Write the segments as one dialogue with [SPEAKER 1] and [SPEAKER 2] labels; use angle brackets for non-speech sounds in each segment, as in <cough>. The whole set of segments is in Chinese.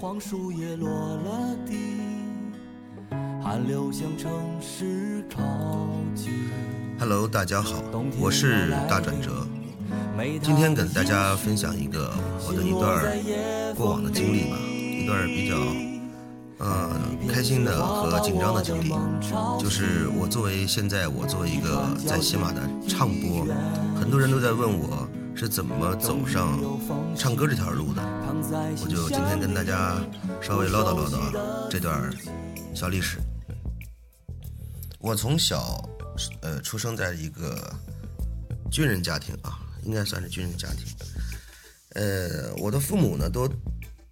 [SPEAKER 1] 黄树叶落了地，寒流向城市靠近。
[SPEAKER 2] Hello，大家好，我是大转折。今天跟大家分享一个我的一段过往的经历吧，一段比较呃开心的和紧张的经历。就是我作为现在我作为一个在喜马的唱播，很多人都在问我是怎么走上唱歌这条路的，我就今天跟大家稍微唠叨唠叨这段小历史。我从小呃出生在一个军人家庭啊。应该算是军人家庭，呃，我的父母呢，都，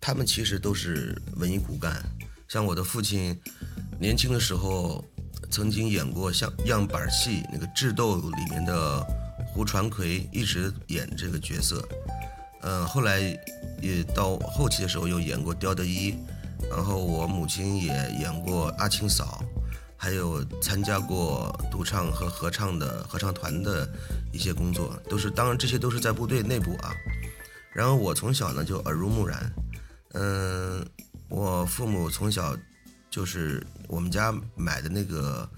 [SPEAKER 2] 他们其实都是文艺骨干。像我的父亲，年轻的时候曾经演过像样板戏那个《智斗》里面的胡传魁，一直演这个角色。嗯、后来也到后期的时候又演过刁德一，然后我母亲也演过阿青嫂。还有参加过独唱和合唱的合唱团的一些工作，都是当然这些都是在部队内部啊。然后我从小呢就耳濡目染，嗯，我父母从小就是我们家买的那个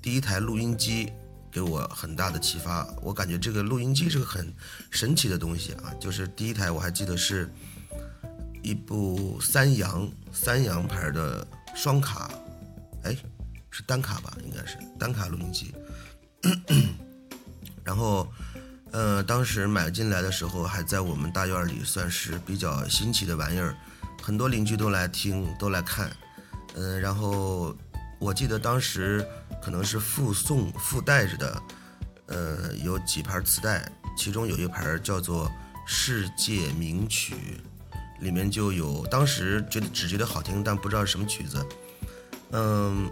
[SPEAKER 2] 第一台录音机，给我很大的启发。我感觉这个录音机是个很神奇的东西啊，就是第一台我还记得是一部三洋三洋牌的双卡，哎。是单卡吧，应该是单卡录音机。<clears throat> 然后，呃，当时买进来的时候，还在我们大院里算是比较新奇的玩意儿，很多邻居都来听，都来看。嗯、呃，然后我记得当时可能是附送附带着的，呃，有几盘磁带，其中有一盘叫做《世界名曲》，里面就有当时觉得只觉得好听，但不知道是什么曲子。嗯。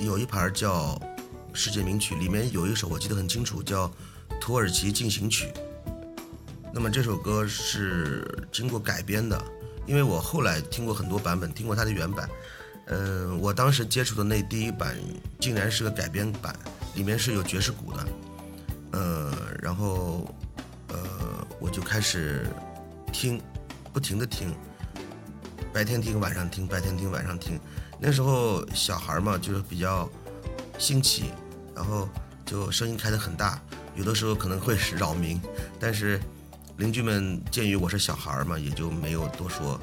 [SPEAKER 2] 有一盘叫《世界名曲》，里面有一首我记得很清楚，叫《土耳其进行曲》。那么这首歌是经过改编的，因为我后来听过很多版本，听过它的原版。嗯，我当时接触的那第一版竟然是个改编版，里面是有爵士鼓的。呃，然后呃，我就开始听，不停的听，白天听，晚上听，白天听，晚上听。那时候小孩嘛，就是比较新奇，然后就声音开得很大，有的时候可能会扰民，但是邻居们鉴于我是小孩嘛，也就没有多说。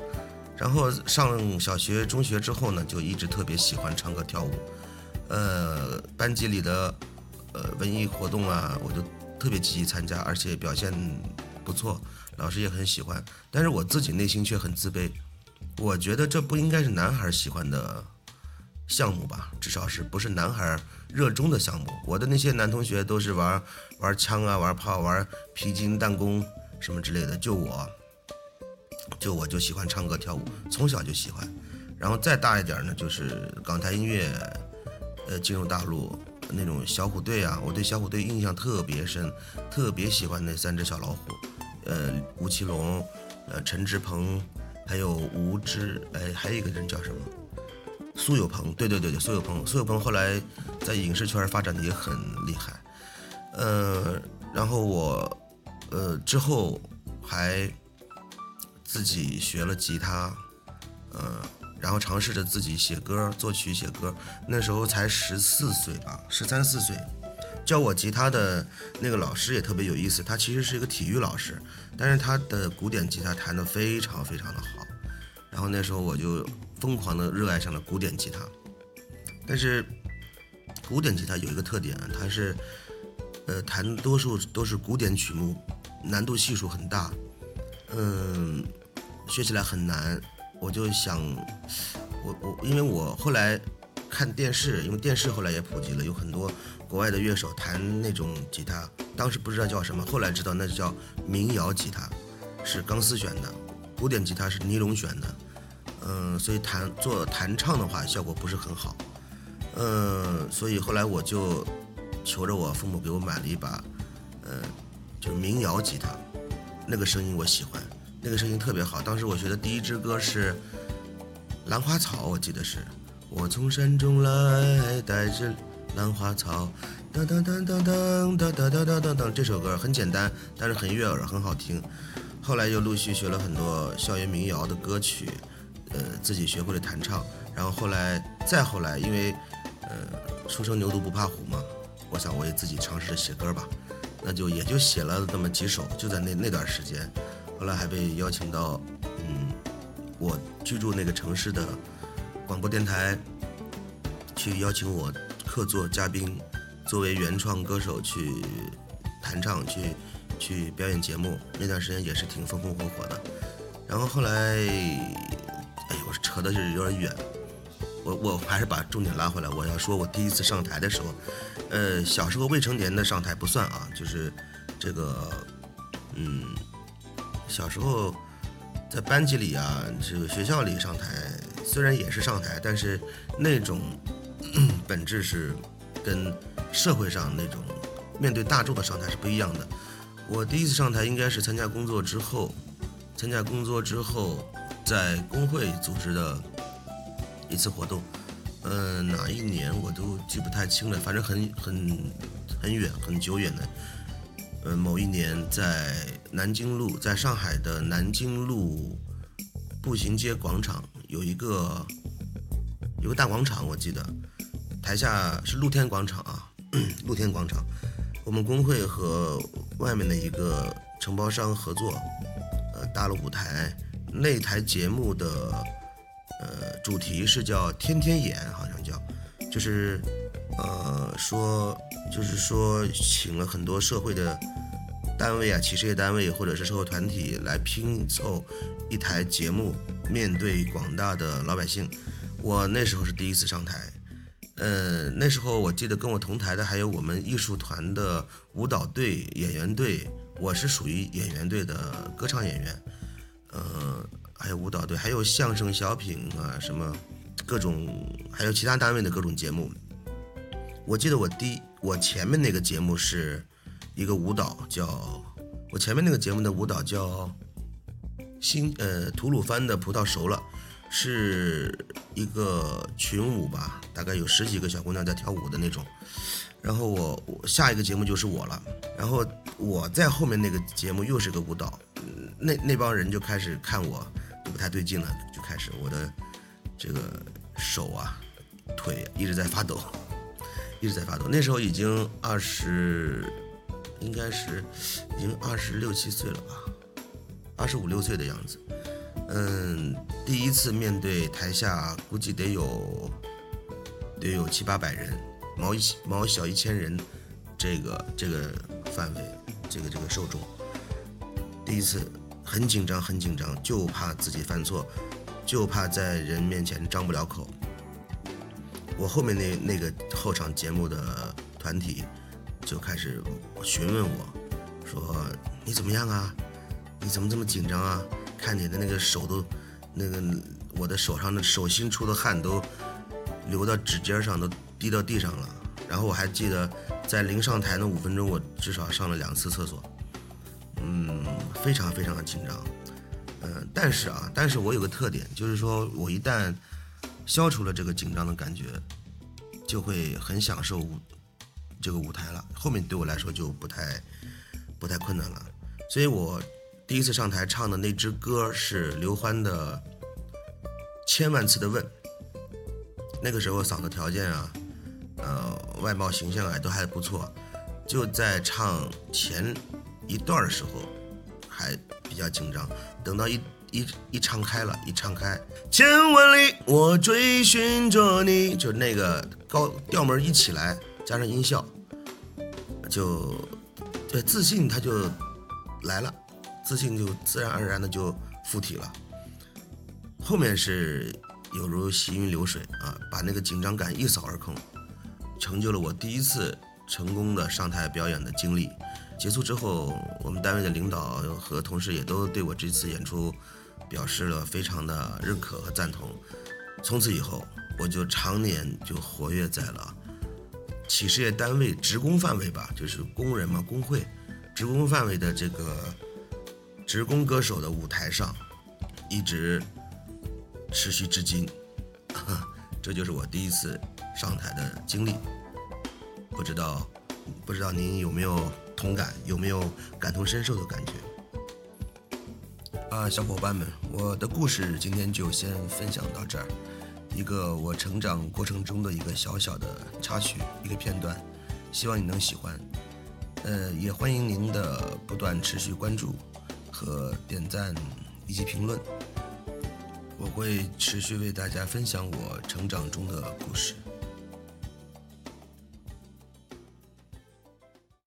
[SPEAKER 2] 然后上小学、中学之后呢，就一直特别喜欢唱歌跳舞，呃，班级里的呃文艺活动啊，我就特别积极参加，而且表现不错，老师也很喜欢。但是我自己内心却很自卑。我觉得这不应该是男孩喜欢的项目吧，至少是不是男孩热衷的项目。我的那些男同学都是玩玩枪啊、玩炮、玩皮筋弹弓什么之类的，就我，就我就喜欢唱歌跳舞，从小就喜欢。然后再大一点呢，就是港台音乐，呃，进入大陆那种小虎队啊，我对小虎队印象特别深，特别喜欢那三只小老虎，呃，吴奇隆，呃，陈志朋。还有吴知，哎，还有一个人叫什么？苏有朋，对对对对，苏有朋，苏有朋后来在影视圈发展的也很厉害，呃，然后我，呃，之后还自己学了吉他，呃，然后尝试着自己写歌、作曲、写歌，那时候才十四岁吧，十三四岁。教我吉他的那个老师也特别有意思，他其实是一个体育老师，但是他的古典吉他弹得非常非常的好，然后那时候我就疯狂的热爱上了古典吉他。但是古典吉他有一个特点，它是呃弹多数都是古典曲目，难度系数很大，嗯，学起来很难。我就想，我我因为我后来看电视，因为电视后来也普及了，有很多。国外的乐手弹那种吉他，当时不知道叫什么，后来知道那就叫民谣吉他，是钢丝弦的；古典吉他是尼龙弦的。嗯，所以弹做弹唱的话效果不是很好。嗯，所以后来我就求着我父母给我买了一把，嗯，就是民谣吉他，那个声音我喜欢，那个声音特别好。当时我学的第一支歌是《兰花草》，我记得是我从山中来，带着。兰花草，当当当当当当当当当当当，这首歌很简单，但是很悦耳，很好听。后来又陆续学了很多校园民谣的歌曲，呃自己学会了弹唱，然后后来再后来，因为呃初生牛犊不怕虎嘛，我想我也自己尝试着写歌吧，那就也就写了那么几首，就在那那段时间，后来还被邀请到嗯我居住那个城市的广播电台去邀请我客座嘉宾，作为原创歌手去弹唱去去表演节目，那段时间也是挺风风火火的。然后后来，哎呦，我扯的是有点远，我我还是把重点拉回来。我要说，我第一次上台的时候，呃，小时候未成年的上台不算啊，就是这个，嗯，小时候在班级里啊，这个学校里上台，虽然也是上台，但是那种 <clears throat> 本质是跟社会上那种面对大众的上台是不一样的。我第一次上台应该是参加工作之后。参加工作之后，在工会组织的一次活动，呃，哪一年我都记不太清了，反正很很很远很久远的，呃，某一年在南京路，在上海的南京路步行街广场有一个有个大广场，我记得台下是露天广场啊，<coughs> 露天广场，我们工会和外面的一个承包商合作。呃搭了舞台，那台节目的呃主题是叫“天天演”，好像叫，就是呃说就是说请了很多社会的单位啊，企事业单位或者是社会团体来拼凑一台节目，面对广大的老百姓。我那时候是第一次上台，呃，那时候我记得跟我同台的还有我们艺术团的舞蹈队、演员队。我是属于演员队的歌唱演员，呃，还有舞蹈队，还有相声小品啊，什么各种，还有其他单位的各种节目。我记得我第我前面那个节目是一个舞蹈，叫我前面那个节目的舞蹈叫新呃吐鲁番的葡萄熟了，是一个群舞吧，大概有十几个小姑娘在跳舞的那种。然后我我下一个节目就是我了，然后我在后面那个节目又是个舞蹈，那那帮人就开始看我就不太对劲了，就开始我的这个手啊腿一直在发抖，一直在发抖。那时候已经二十，应该是已经二十六七岁了吧，二十五六岁的样子。嗯，第一次面对台下估计得有得有七八百人。毛一毛小一千人，这个这个范围，这个这个受众，第一次很紧张很紧张，就怕自己犯错，就怕在人面前张不了口。我后面那那个后场节目的团体就开始询问我，说你怎么样啊？你怎么这么紧张啊？看你的那个手都，那个我的手上的手心出的汗都流到指尖上都。滴到地上了，然后我还记得在临上台那五分钟，我至少上了两次厕所，嗯，非常非常的紧张，嗯，但是啊，但是我有个特点，就是说我一旦消除了这个紧张的感觉，就会很享受舞这个舞台了，后面对我来说就不太不太困难了，所以我第一次上台唱的那支歌是刘欢的《千万次的问》，那个时候嗓子条件啊。呃，外貌形象啊都还不错，就在唱前一段的时候还比较紧张，等到一一一唱开了，一唱开，千万里我追寻着你，就那个高调门一起来，加上音效，就对自信他就来了，自信就自然而然的就附体了，后面是犹如行云流水啊，把那个紧张感一扫而空。成就了我第一次成功的上台表演的经历。结束之后，我们单位的领导和同事也都对我这次演出表示了非常的认可和赞同。从此以后，我就常年就活跃在了企事业单位职工范围吧，就是工人嘛，工会职工范围的这个职工歌手的舞台上，一直持续至今。<laughs> 这就是我第一次。上台的经历，不知道，不知道您有没有同感，有没有感同身受的感觉？啊，小伙伴们，我的故事今天就先分享到这儿，一个我成长过程中的一个小小的插曲，一个片段，希望你能喜欢。呃，也欢迎您的不断持续关注和点赞以及评论，我会持续为大家分享我成长中的故事。